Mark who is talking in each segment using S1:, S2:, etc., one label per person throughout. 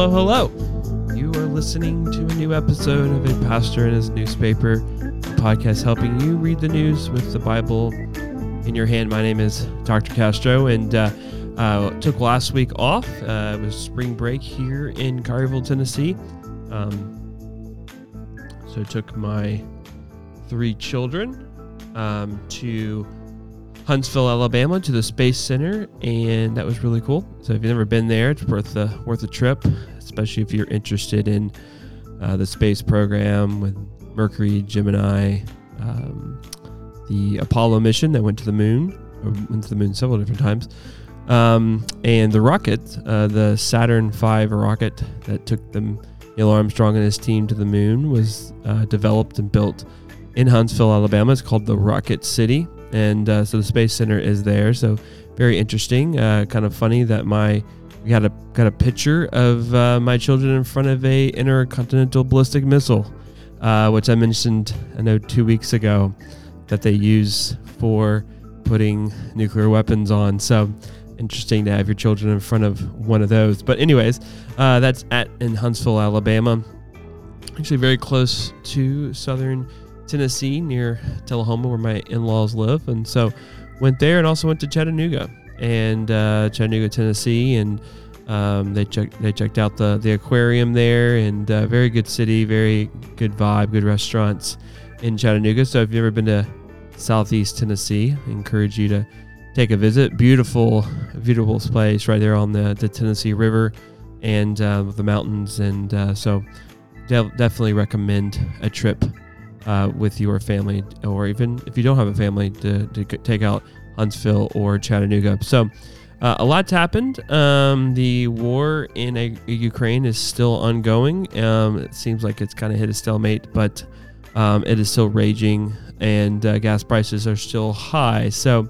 S1: hello, hello. You are listening to a new episode of A Pastor and His Newspaper, podcast helping you read the news with the Bible in your hand. My name is Dr. Castro, and uh, uh, took last week off. Uh, it was spring break here in Collierville, Tennessee. Um, so I took my three children um, to Huntsville, Alabama, to the Space Center, and that was really cool. So if you've never been there, it's worth the worth a trip, especially if you're interested in uh, the space program with Mercury, Gemini, um, the Apollo mission that went to the moon, went to the moon several different times, um, and the rocket, uh, the Saturn V rocket that took them Neil Armstrong and his team to the moon, was uh, developed and built in Huntsville, Alabama. It's called the Rocket City and uh, so the space center is there. So very interesting. Uh, kind of funny that my we got a got a picture of uh, my children in front of a intercontinental ballistic missile, uh, which I mentioned I know two weeks ago that they use for putting nuclear weapons on. So interesting to have your children in front of one of those. But anyways, uh, that's at in Huntsville, Alabama. Actually, very close to southern Tennessee near Tullahoma, where my in-laws live, and so went there and also went to Chattanooga and uh, Chattanooga, Tennessee, and um, they checked they checked out the the aquarium there, and uh, very good city, very good vibe, good restaurants in Chattanooga. So if you've ever been to Southeast Tennessee, I encourage you to take a visit. Beautiful, beautiful place right there on the the Tennessee River and uh, the mountains, and uh, so de- definitely recommend a trip uh, with your family, or even if you don't have a family, to, to take out Huntsville or Chattanooga. So, uh, a lot's happened. Um, the war in a, Ukraine is still ongoing. Um, it seems like it's kind of hit a stalemate, but um, it is still raging, and uh, gas prices are still high. So,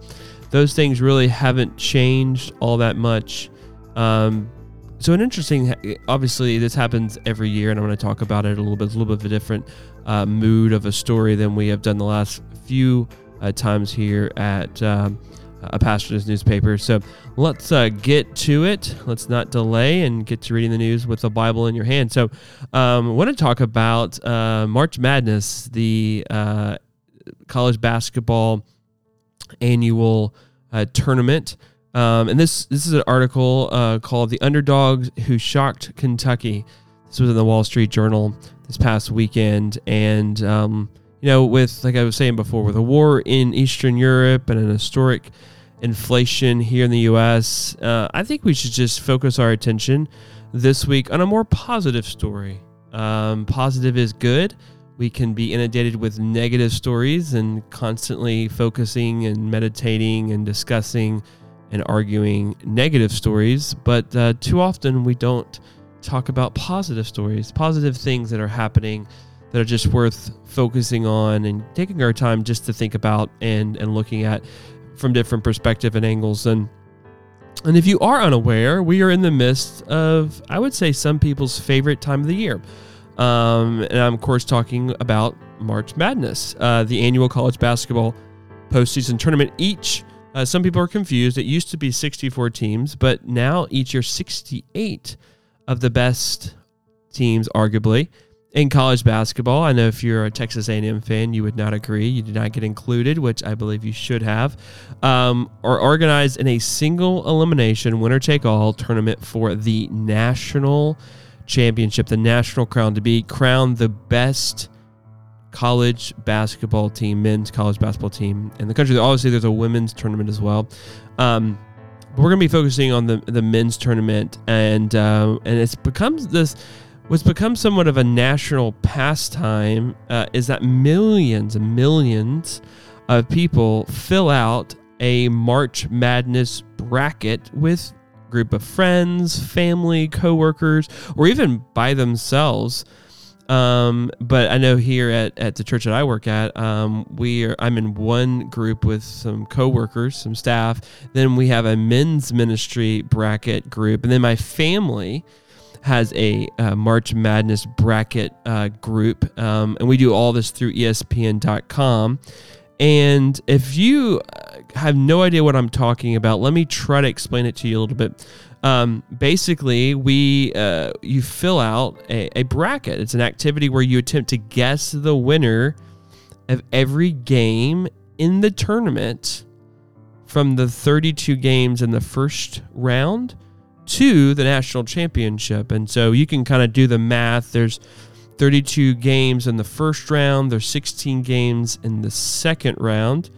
S1: those things really haven't changed all that much. Um, so, an interesting, obviously, this happens every year, and I'm going to talk about it a little bit. A little bit of a different uh, mood of a story than we have done the last few uh, times here at um, a pastor's newspaper. So let's uh, get to it. Let's not delay and get to reading the news with the Bible in your hand. So um, I want to talk about uh, March Madness, the uh, college basketball annual uh, tournament. Um, and this this is an article uh, called "The Underdogs Who Shocked Kentucky." This was in the Wall Street Journal this past weekend, and um, you know, with like I was saying before, with a war in Eastern Europe and an historic inflation here in the U.S., uh, I think we should just focus our attention this week on a more positive story. Um, positive is good. We can be inundated with negative stories and constantly focusing and meditating and discussing and arguing negative stories, but uh, too often we don't talk about positive stories, positive things that are happening that are just worth focusing on and taking our time just to think about and and looking at from different perspective and angles and and if you are unaware, we are in the midst of I would say some people's favorite time of the year. Um, and I'm of course talking about March Madness, uh, the annual college basketball postseason tournament. Each uh, some people are confused. It used to be 64 teams, but now each year 68 of the best teams, arguably, in college basketball. I know if you're a Texas A&M fan, you would not agree. You did not get included, which I believe you should have. Um, are organized in a single elimination winner take all tournament for the national championship, the national crown to be crowned the best college basketball team, men's college basketball team in the country. Obviously, there's a women's tournament as well. Um, we're going to be focusing on the the men's tournament, and uh, and it's becomes this what's become somewhat of a national pastime uh, is that millions and millions of people fill out a March Madness bracket with group of friends, family, coworkers, or even by themselves um, but I know here at, at the church that I work at, um, we are, I'm in one group with some coworkers, some staff. Then we have a men's ministry bracket group, and then my family has a uh, March Madness bracket uh, group, um, and we do all this through ESPN.com. and if you uh, have no idea what I'm talking about, let me try to explain it to you a little bit. Um, basically, we uh, you fill out a, a bracket. It's an activity where you attempt to guess the winner of every game in the tournament from the 32 games in the first round to the national championship. And so you can kind of do the math. There's 32 games in the first round, there's 16 games in the second round.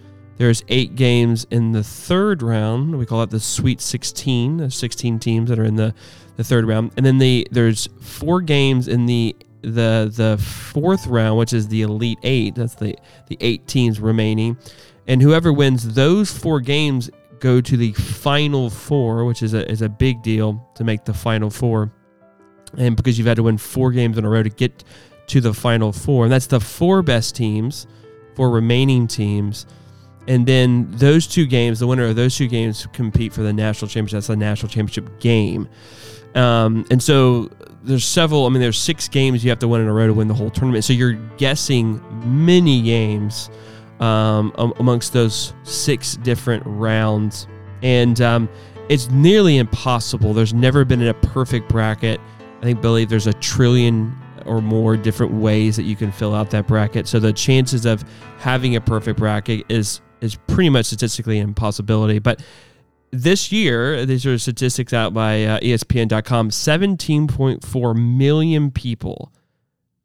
S1: There's eight games in the third round. We call it the Sweet 16. There's 16 teams that are in the, the third round, and then the there's four games in the the the fourth round, which is the Elite Eight. That's the the eight teams remaining, and whoever wins those four games go to the Final Four, which is a is a big deal to make the Final Four, and because you've had to win four games in a row to get to the Final Four, and that's the four best teams, four remaining teams and then those two games, the winner of those two games, compete for the national championship. That's the national championship game. Um, and so there's several. I mean, there's six games you have to win in a row to win the whole tournament. So you're guessing many games um, amongst those six different rounds, and um, it's nearly impossible. There's never been a perfect bracket. I think believe there's a trillion or more different ways that you can fill out that bracket. So the chances of having a perfect bracket is is pretty much statistically an impossibility. But this year, these are statistics out by uh, ESPN.com 17.4 million people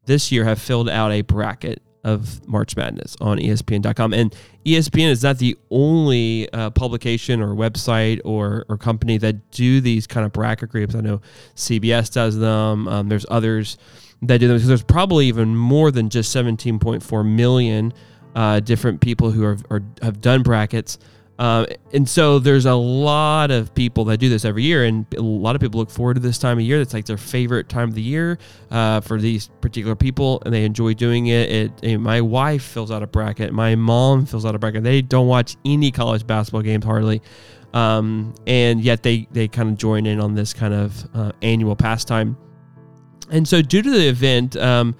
S1: this year have filled out a bracket of March Madness on ESPN.com. And ESPN is not the only uh, publication or website or, or company that do these kind of bracket groups. I know CBS does them. Um, there's others that do them. Because there's probably even more than just 17.4 million uh, different people who are, are have done brackets. Uh, and so there's a lot of people that do this every year, and a lot of people look forward to this time of year. That's like their favorite time of the year uh, for these particular people, and they enjoy doing it. it my wife fills out a bracket. My mom fills out a bracket. They don't watch any college basketball games hardly, um, and yet they they kind of join in on this kind of uh, annual pastime. And so, due to the event, um,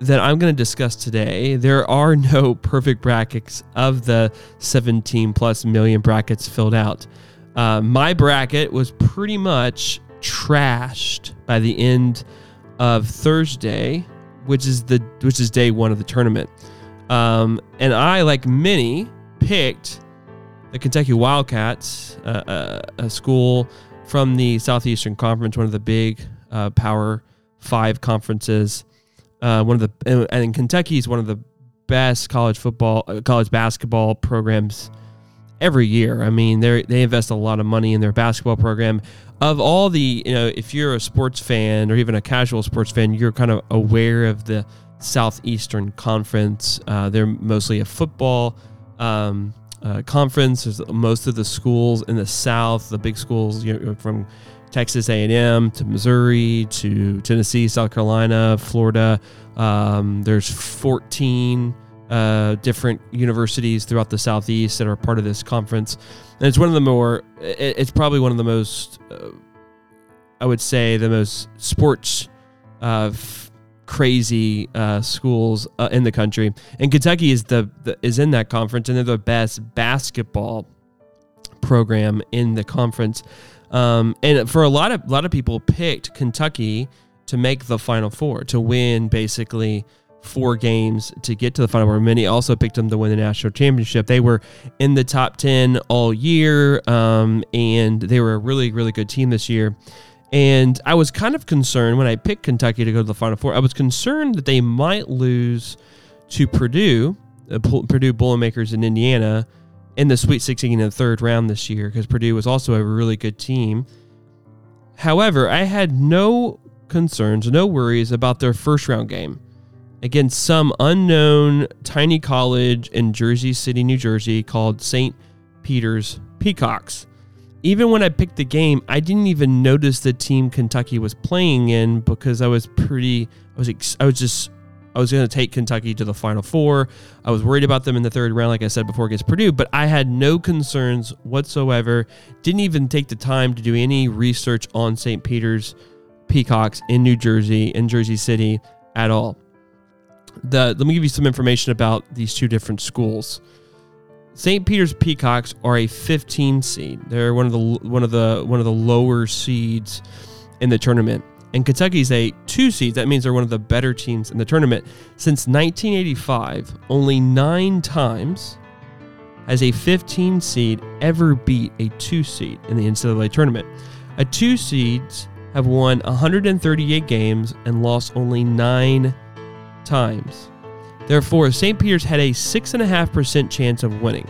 S1: that I'm going to discuss today, there are no perfect brackets of the 17 plus million brackets filled out. Uh, my bracket was pretty much trashed by the end of Thursday, which is the which is day one of the tournament. Um, and I, like many, picked the Kentucky Wildcats, uh, uh, a school from the Southeastern Conference, one of the big uh, Power Five conferences uh, one of the and Kentucky is one of the best college football, uh, college basketball programs every year. I mean, they they invest a lot of money in their basketball program. Of all the, you know, if you're a sports fan or even a casual sports fan, you're kind of aware of the Southeastern Conference. Uh, they're mostly a football um, uh, conference. There's most of the schools in the South, the big schools you know, from Texas A&M to Missouri to Tennessee, South Carolina, Florida. Um, there's 14 uh, different universities throughout the southeast that are part of this conference, and it's one of the more. it's probably one of the most. Uh, I would say the most sports. Uh, f- crazy uh, schools uh, in the country, and Kentucky is the, the is in that conference, and they're the best basketball program in the conference. Um, and for a lot of a lot of people picked Kentucky to make the Final Four to win basically four games to get to the Final Four. Many also picked them to win the national championship. They were in the top ten all year, um, and they were a really really good team this year. And I was kind of concerned when I picked Kentucky to go to the Final Four. I was concerned that they might lose to Purdue, Purdue Boilermakers in Indiana in the Sweet 16 in the third round this year because Purdue was also a really good team. However, I had no concerns, no worries about their first round game against some unknown tiny college in Jersey City, New Jersey called St. Peter's Peacocks. Even when I picked the game, I didn't even notice the team Kentucky was playing in because I was pretty I was I was just I was going to take Kentucky to the Final Four. I was worried about them in the third round, like I said before, against Purdue, but I had no concerns whatsoever. Didn't even take the time to do any research on St. Peter's Peacocks in New Jersey, in Jersey City at all. The, let me give you some information about these two different schools. St. Peter's Peacocks are a 15 seed. They're one of the one of the one of the lower seeds in the tournament. And Kentucky's a two seed. That means they're one of the better teams in the tournament. Since 1985, only nine times has a 15 seed ever beat a two seed in the NCAA tournament. A two seeds have won 138 games and lost only nine times. Therefore, St. Peter's had a 6.5% chance of winning.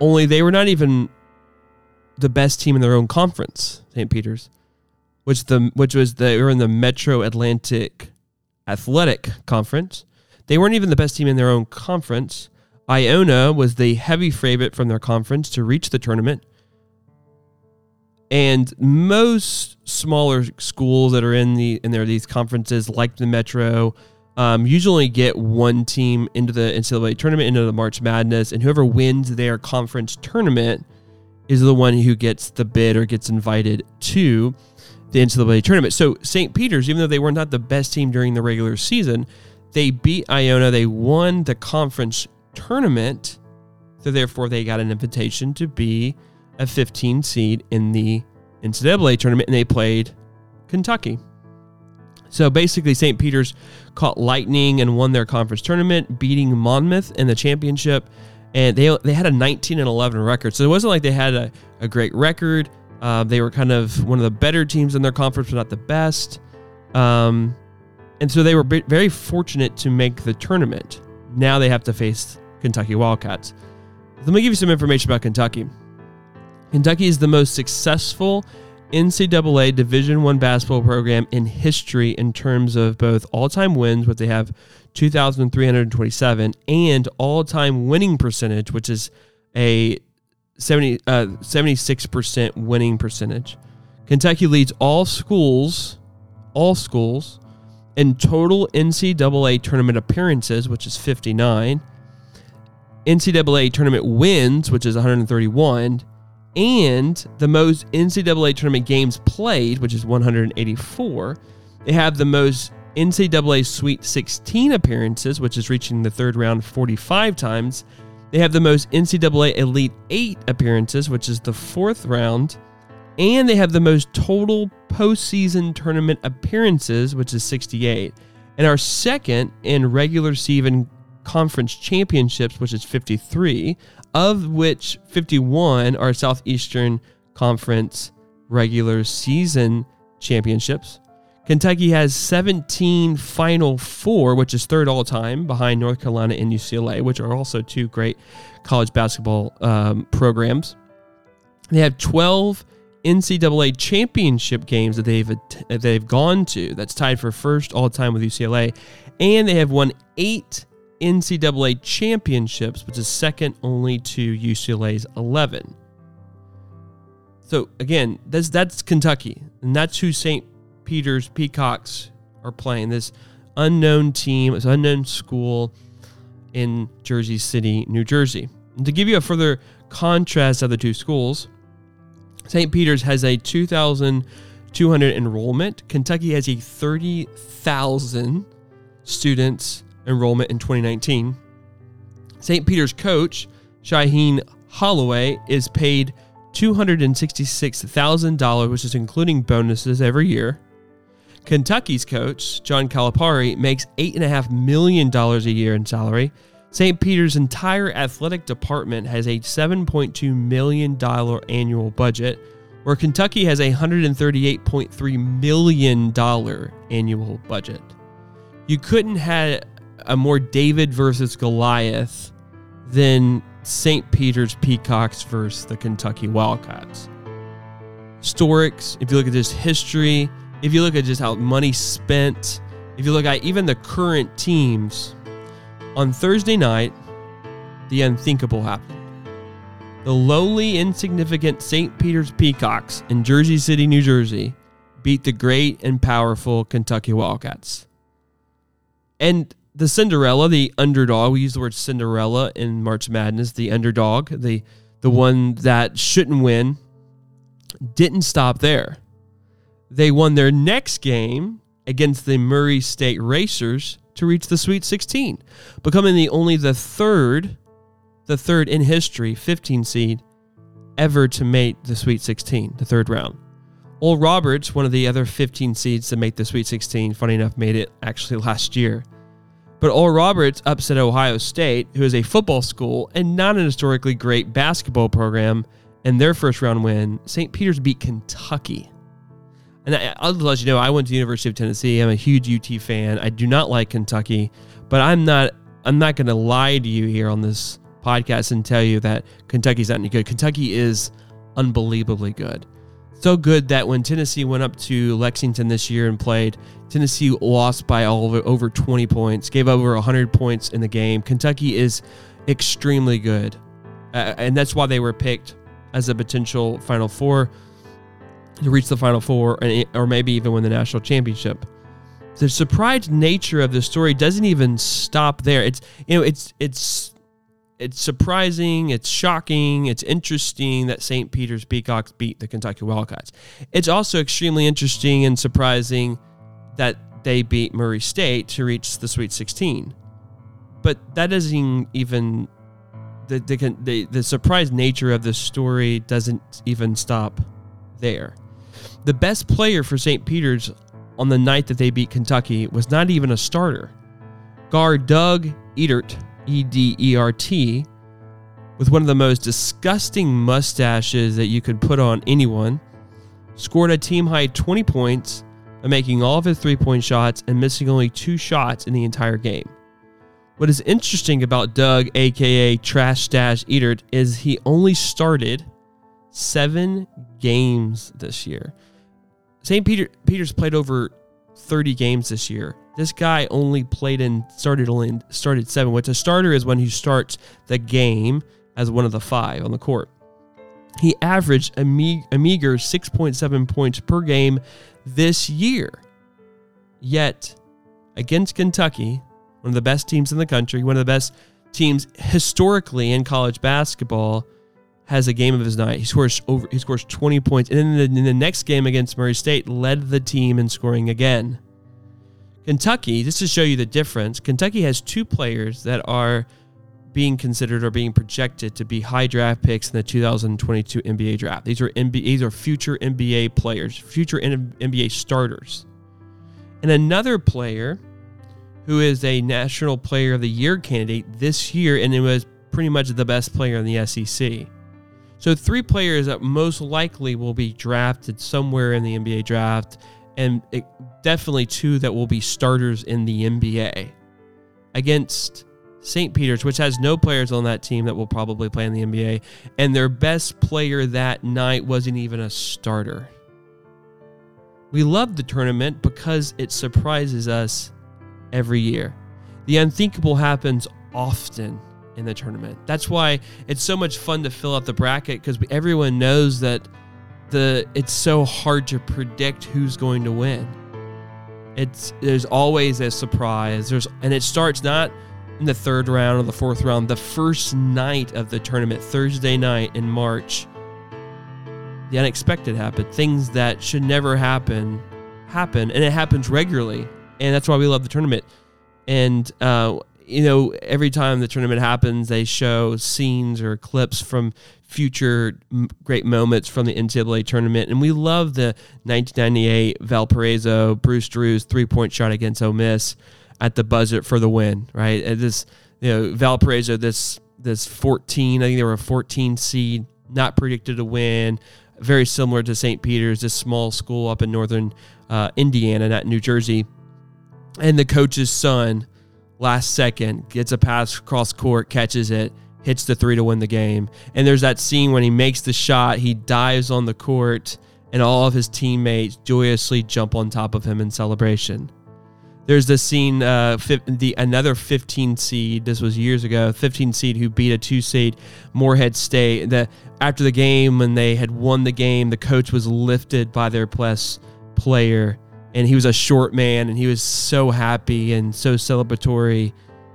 S1: Only they were not even the best team in their own conference, St. Peter's, which the which was the, they were in the Metro Atlantic Athletic Conference. They weren't even the best team in their own conference. Iona was the heavy favorite from their conference to reach the tournament. And most smaller schools that are in the in there these conferences, like the Metro, um, usually get one team into the NCAA tournament, into the March Madness, and whoever wins their conference tournament is the one who gets the bid or gets invited to the NCAA tournament. So St. Peter's, even though they were not the best team during the regular season, they beat Iona. They won the conference tournament. So therefore, they got an invitation to be a 15 seed in the NCAA tournament, and they played Kentucky. So basically, St. Peter's caught lightning and won their conference tournament, beating Monmouth in the championship. And they, they had a 19 and 11 record. So it wasn't like they had a, a great record. Uh, they were kind of one of the better teams in their conference, but not the best. Um, and so they were very fortunate to make the tournament. Now they have to face Kentucky Wildcats. Let me give you some information about Kentucky. Kentucky is the most successful NCAA Division One basketball program in history in terms of both all-time wins, which they have 2,327, and all-time winning percentage, which is a 70, uh, 76% winning percentage. Kentucky leads all schools, all schools, in total NCAA tournament appearances, which is 59, NCAA tournament wins, which is 131, and the most NCAA tournament games played, which is 184. They have the most NCAA Sweet 16 appearances, which is reaching the third round 45 times. They have the most NCAA Elite 8 appearances, which is the fourth round. And they have the most total postseason tournament appearances, which is 68. And our second in regular season conference championships, which is 53, of which 51 are Southeastern Conference regular season championships. Kentucky has 17 Final Four, which is third all time behind North Carolina and UCLA, which are also two great college basketball um, programs. They have 12 NCAA championship games that they've that they've gone to. That's tied for first all time with UCLA, and they have won eight NCAA championships, which is second only to UCLA's 11. So again, that's that's Kentucky, and that's who St. Peter's Peacocks are playing. This unknown team, this unknown school in Jersey City, New Jersey. And to give you a further contrast of the two schools, St. Peter's has a 2,200 enrollment. Kentucky has a 30,000 students enrollment in 2019. St. Peter's coach, Shaheen Holloway, is paid $266,000, which is including bonuses every year. Kentucky's coach, John Calipari, makes $8.5 million a year in salary. St. Peter's entire athletic department has a $7.2 million annual budget, where Kentucky has a $138.3 million annual budget. You couldn't have a more David versus Goliath than St. Peter's Peacocks versus the Kentucky Wildcats. Historics, if you look at this history, if you look at just how money spent, if you look at even the current teams, on Thursday night, the unthinkable happened. The lowly, insignificant St. Peter's Peacocks in Jersey City, New Jersey, beat the great and powerful Kentucky Wildcats. And the Cinderella, the underdog. We use the word Cinderella in March Madness. The underdog, the the one that shouldn't win, didn't stop there. They won their next game against the Murray State Racers to reach the Sweet 16, becoming the only the third, the third in history, 15 seed, ever to make the Sweet 16, the third round. Oral Roberts, one of the other 15 seeds to make the Sweet 16, funny enough, made it actually last year. But Oral Roberts upset Ohio State, who is a football school and not an historically great basketball program, in their first round win. St. Peter's beat Kentucky. And I, will let you know, I went to the University of Tennessee. I'm a huge UT fan. I do not like Kentucky, but I'm not. I'm not going to lie to you here on this podcast and tell you that Kentucky's not any good. Kentucky is unbelievably good. So good that when Tennessee went up to Lexington this year and played, Tennessee lost by all over, over 20 points, gave over 100 points in the game. Kentucky is extremely good. Uh, and that's why they were picked as a potential Final Four to reach the Final Four and, or maybe even win the national championship. The surprised nature of the story doesn't even stop there. It's you know it's it's it's surprising, it's shocking, it's interesting that St. Peter's Peacocks beat the Kentucky Wildcats. It's also extremely interesting and surprising that they beat Murray State to reach the Sweet 16. But that doesn't even the the the, the surprise nature of this story doesn't even stop there. The best player for St. Peter's on the night that they beat Kentucky was not even a starter. Guard Doug Edert, E D E R T, with one of the most disgusting mustaches that you could put on anyone, scored a team high 20 points by making all of his three point shots and missing only two shots in the entire game. What is interesting about Doug, aka Trash Stash Edert, is he only started seven games this year. St. Peter Peter's played over 30 games this year. This guy only played and started only started seven, which a starter is when he starts the game as one of the five on the court. He averaged a, me- a meager 6.7 points per game this year. Yet, against Kentucky, one of the best teams in the country, one of the best teams historically in college basketball, has a game of his night. He scores over. He scores 20 points, and in the, in the next game against Murray State, led the team in scoring again. Kentucky, just to show you the difference, Kentucky has two players that are being considered or being projected to be high draft picks in the 2022 NBA draft. These are NBA, these are future NBA players, future NBA starters. And another player who is a National Player of the Year candidate this year, and it was pretty much the best player in the SEC. So, three players that most likely will be drafted somewhere in the NBA draft, and it, definitely two that will be starters in the NBA against St. Peter's, which has no players on that team that will probably play in the NBA. And their best player that night wasn't even a starter. We love the tournament because it surprises us every year. The unthinkable happens often in the tournament. That's why it's so much fun to fill out the bracket because everyone knows that the it's so hard to predict who's going to win. It's there's always a surprise. There's and it starts not in the third round or the fourth round, the first night of the tournament, Thursday night in March. The unexpected happened. Things that should never happen happen, and it happens regularly and that's why we love the tournament. And uh, you know, every time the tournament happens, they show scenes or clips from future great moments from the NCAA tournament, and we love the 1998 Valparaiso Bryce Drew's three point shot against Ole Miss at the buzzer for the win. Right, and this you know Valparaiso this this 14, I think they were a 14 seed, not predicted to win. Very similar to St. Peter's, this small school up in northern uh, Indiana, not New Jersey and the coach's son last second gets a pass across court, catches it, hits the three to win the game. And there's that scene when he makes the shot, he dives on the court, and all of his teammates joyously jump on top of him in celebration. There's the scene, uh, the another 15 seed. This was years ago. 15 seed who beat a two seed, Morehead State. The after the game when they had won the game, the coach was lifted by their plus player and he was a short man and he was so happy and so celebratory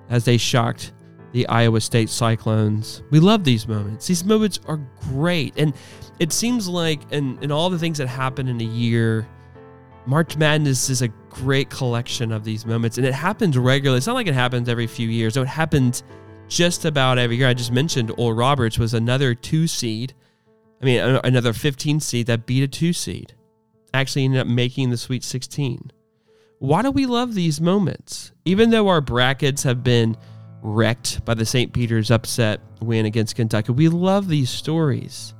S1: as they shocked the Iowa State Cyclones. We love these moments. These moments are great. And it seems like in, in all the things that happen in a year, March Madness is a great collection of these moments, and it happens regularly. It's not like it happens every few years. So it happens just about every year. I just mentioned Oral Roberts was another two seed. I mean, another 15 seed that beat a two seed. Actually ended up making the Sweet 16. Why do we love these moments? Even though our brackets have been wrecked by the St. Peter's upset win against Kentucky, we love these stories.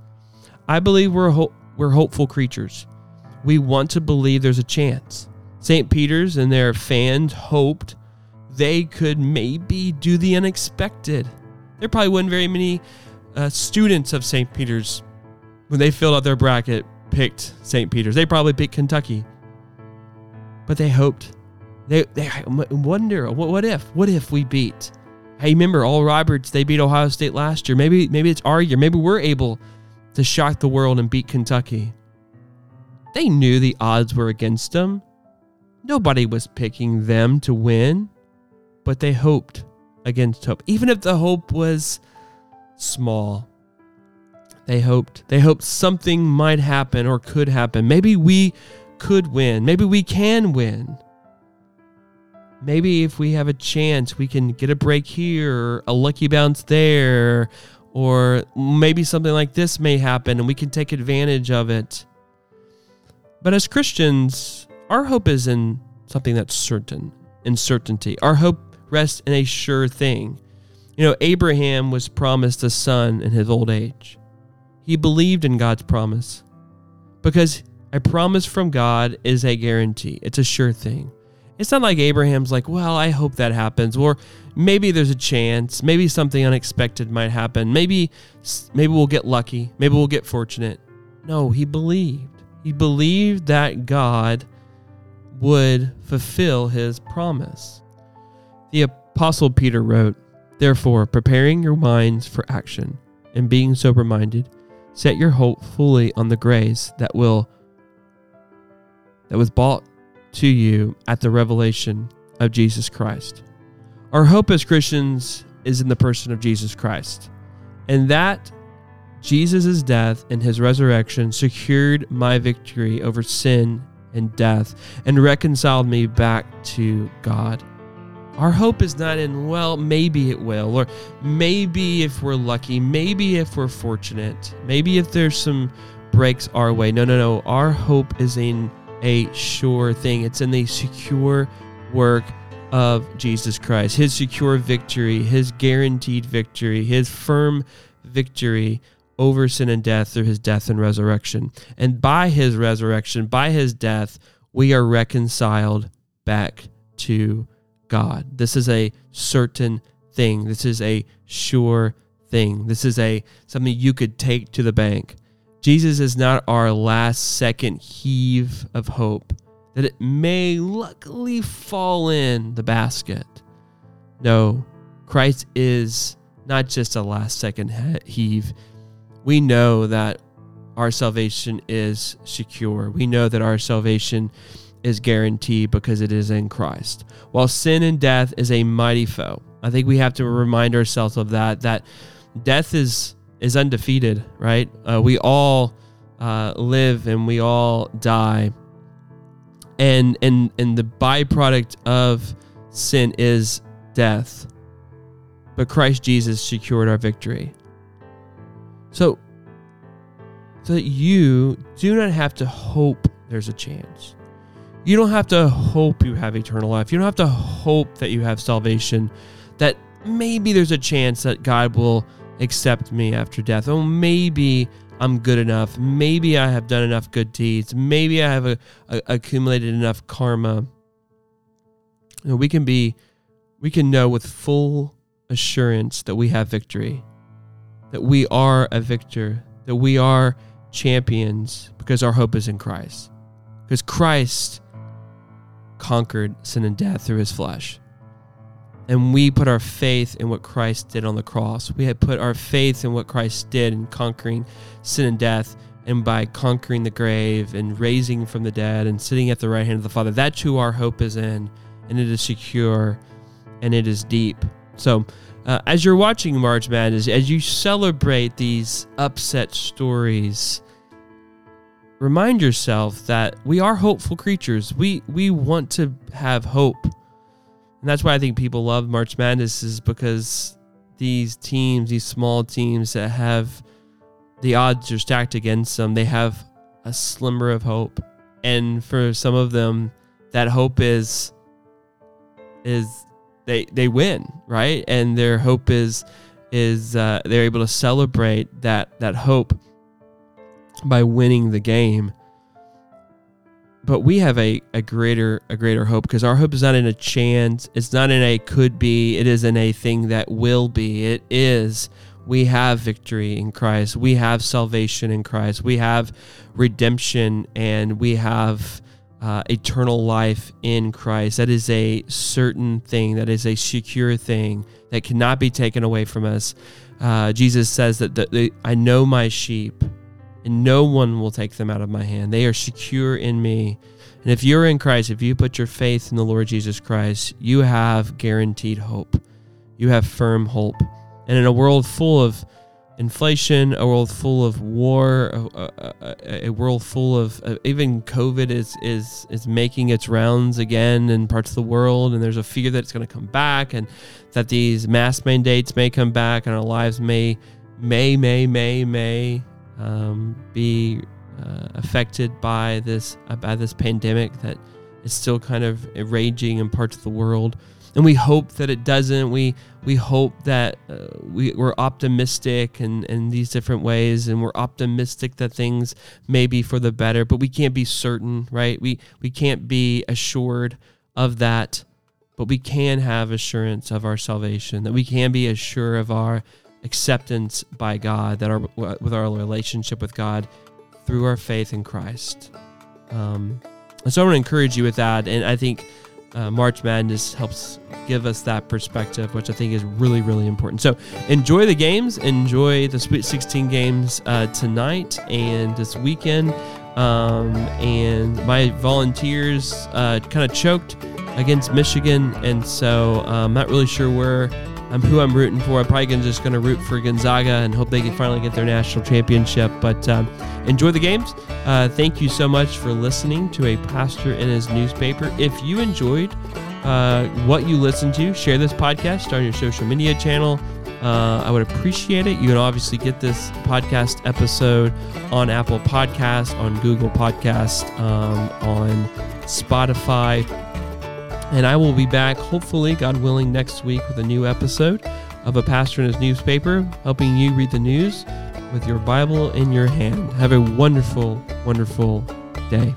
S1: I believe we're ho- we're hopeful creatures. We want to believe there's a chance. St. Peter's and their fans hoped they could maybe do the unexpected. There probably wasn't very many uh, students of St. Peter's when they filled out their bracket picked St. Peter's. They probably picked Kentucky but they hoped. They, they wonder what, what if what if we beat hey remember Oral Roberts they beat ohio state last year maybe maybe it's our year maybe we're able to shock the world and beat kentucky they knew the odds were against them nobody was picking them to win but they hoped against hope even if the hope was small they hoped they hoped something might happen or could happen maybe we could win. Maybe we can win. Maybe if we have a chance, we can get a break here, a lucky bounce there, or maybe something like this may happen and we can take advantage of it. But as Christians, our hope is in something that's certain, in certainty. Our hope rests in a sure thing. You know, Abraham was promised a son in his old age. He believed in God's promise because a promise from God is a guarantee, it's a sure thing. It's not like Abraham's like, well, I hope that happens, or maybe there's a chance, maybe something unexpected might happen, maybe maybe we'll get lucky, maybe we'll get fortunate. No, he believed. He believed that God would fulfill his promise. The apostle Peter wrote, Therefore, preparing your minds for action and being sober minded, set your hope fully on the grace that will that was bought to you at the revelation of Jesus Christ. Our hope as Christians is in the person of Jesus Christ. And that Jesus' death and his resurrection secured my victory over sin and death and reconciled me back to God. Our hope is not in, well, maybe it will, or maybe if we're lucky, maybe if we're fortunate, maybe if there's some breaks our way. No, no, no. Our hope is in a sure thing. It's in the secure work of Jesus Christ, his secure victory, his guaranteed victory, his firm victory over sin and death through his death and resurrection. And by his resurrection, by his death, we are reconciled back to God. This is a certain thing. This is a sure thing. This is a something you could take to the bank. Jesus is not our last second heave of hope that it may luckily fall in the basket. No, Christ is not just a last second heave. We know that our salvation is secure. We know that our salvation is guaranteed because it is in Christ. While sin and death is a mighty foe, I think we have to remind ourselves of that, that death is is undefeated, right? Uh, we all uh, live and we all die, and and and the byproduct of sin is death. But Christ Jesus secured our victory. So, so that you do not have to hope there's a chance. You don't have to hope you have eternal life. You don't have to hope that you have salvation. That maybe there's a chance that God will accept me after death. Oh, maybe I'm good enough. Maybe I have done enough good deeds. Maybe I have a, a, accumulated enough karma. You know, we can be, we can know with full assurance that we have victory, that we are a victor, that we are champions because our hope is in Christ. Because Christ conquered sin and death through his flesh and we put our faith in what Christ did on the cross. We had put our faith in what Christ did in conquering sin and death, and by conquering the grave and raising from the dead and sitting at the right hand of the Father. That's who our hope is in, and it is secure and it is deep. So, uh, as you're watching March Madness, as you celebrate these upset stories, remind yourself that we are hopeful creatures. We we want to have hope. And that's why I think people love March Madness is because these teams, these small teams that have the odds are stacked against them, they have a slimmer of hope. And for some of them, that hope is is they they win, right? And their hope is is uh, they're able to celebrate that that hope by winning the game. But we have a, a greater a greater hope because our hope is not in a chance, it's not in a could be, it is in a thing that will be. It is we have victory in Christ. We have salvation in Christ. We have redemption and we have uh, eternal life in Christ. That is a certain thing. That is a secure thing that cannot be taken away from us. Uh, Jesus says that the, the, I know my sheep and no one will take them out of my hand. They are secure in me. And if you're in Christ, if you put your faith in the Lord Jesus Christ, you have guaranteed hope. You have firm hope. And in a world full of inflation, a world full of war, a, a, a world full of uh, even COVID is is is making its rounds again in parts of the world, and there's a fear that it's going to come back, and that these mask mandates may come back, and our lives may may may may may um, be uh, affected by this uh, by this pandemic that is still kind of raging in parts of the world. And we hope that it doesn't. We we hope that uh, we, we're optimistic and in these different ways and we're optimistic that things may be for the better but we can't be certain right? We we can't be assured of that but we can have assurance of our salvation that we can be assured of our acceptance by God, that our with our relationship with God through our faith in Christ. Um, and so I want to encourage you with that, and I think uh, March Madness helps give us that perspective, which I think is really, really important. So enjoy the games, enjoy the Sweet 16 games uh, tonight and this weekend. Um, and my volunteers uh, kind of choked against Michigan, and so uh, I'm not really sure where I'm who I'm rooting for. I'm probably just going to root for Gonzaga and hope they can finally get their national championship. But um, enjoy the games. Uh, thank you so much for listening to a pastor in his newspaper. If you enjoyed uh, what you listened to, share this podcast on your social media channel. Uh, I would appreciate it. You can obviously get this podcast episode on Apple Podcast, on Google Podcast, um, on Spotify and I will be back, hopefully, God willing, next week with a new episode of A Pastor in His Newspaper, helping you read the news with your Bible in your hand. Have a wonderful, wonderful day.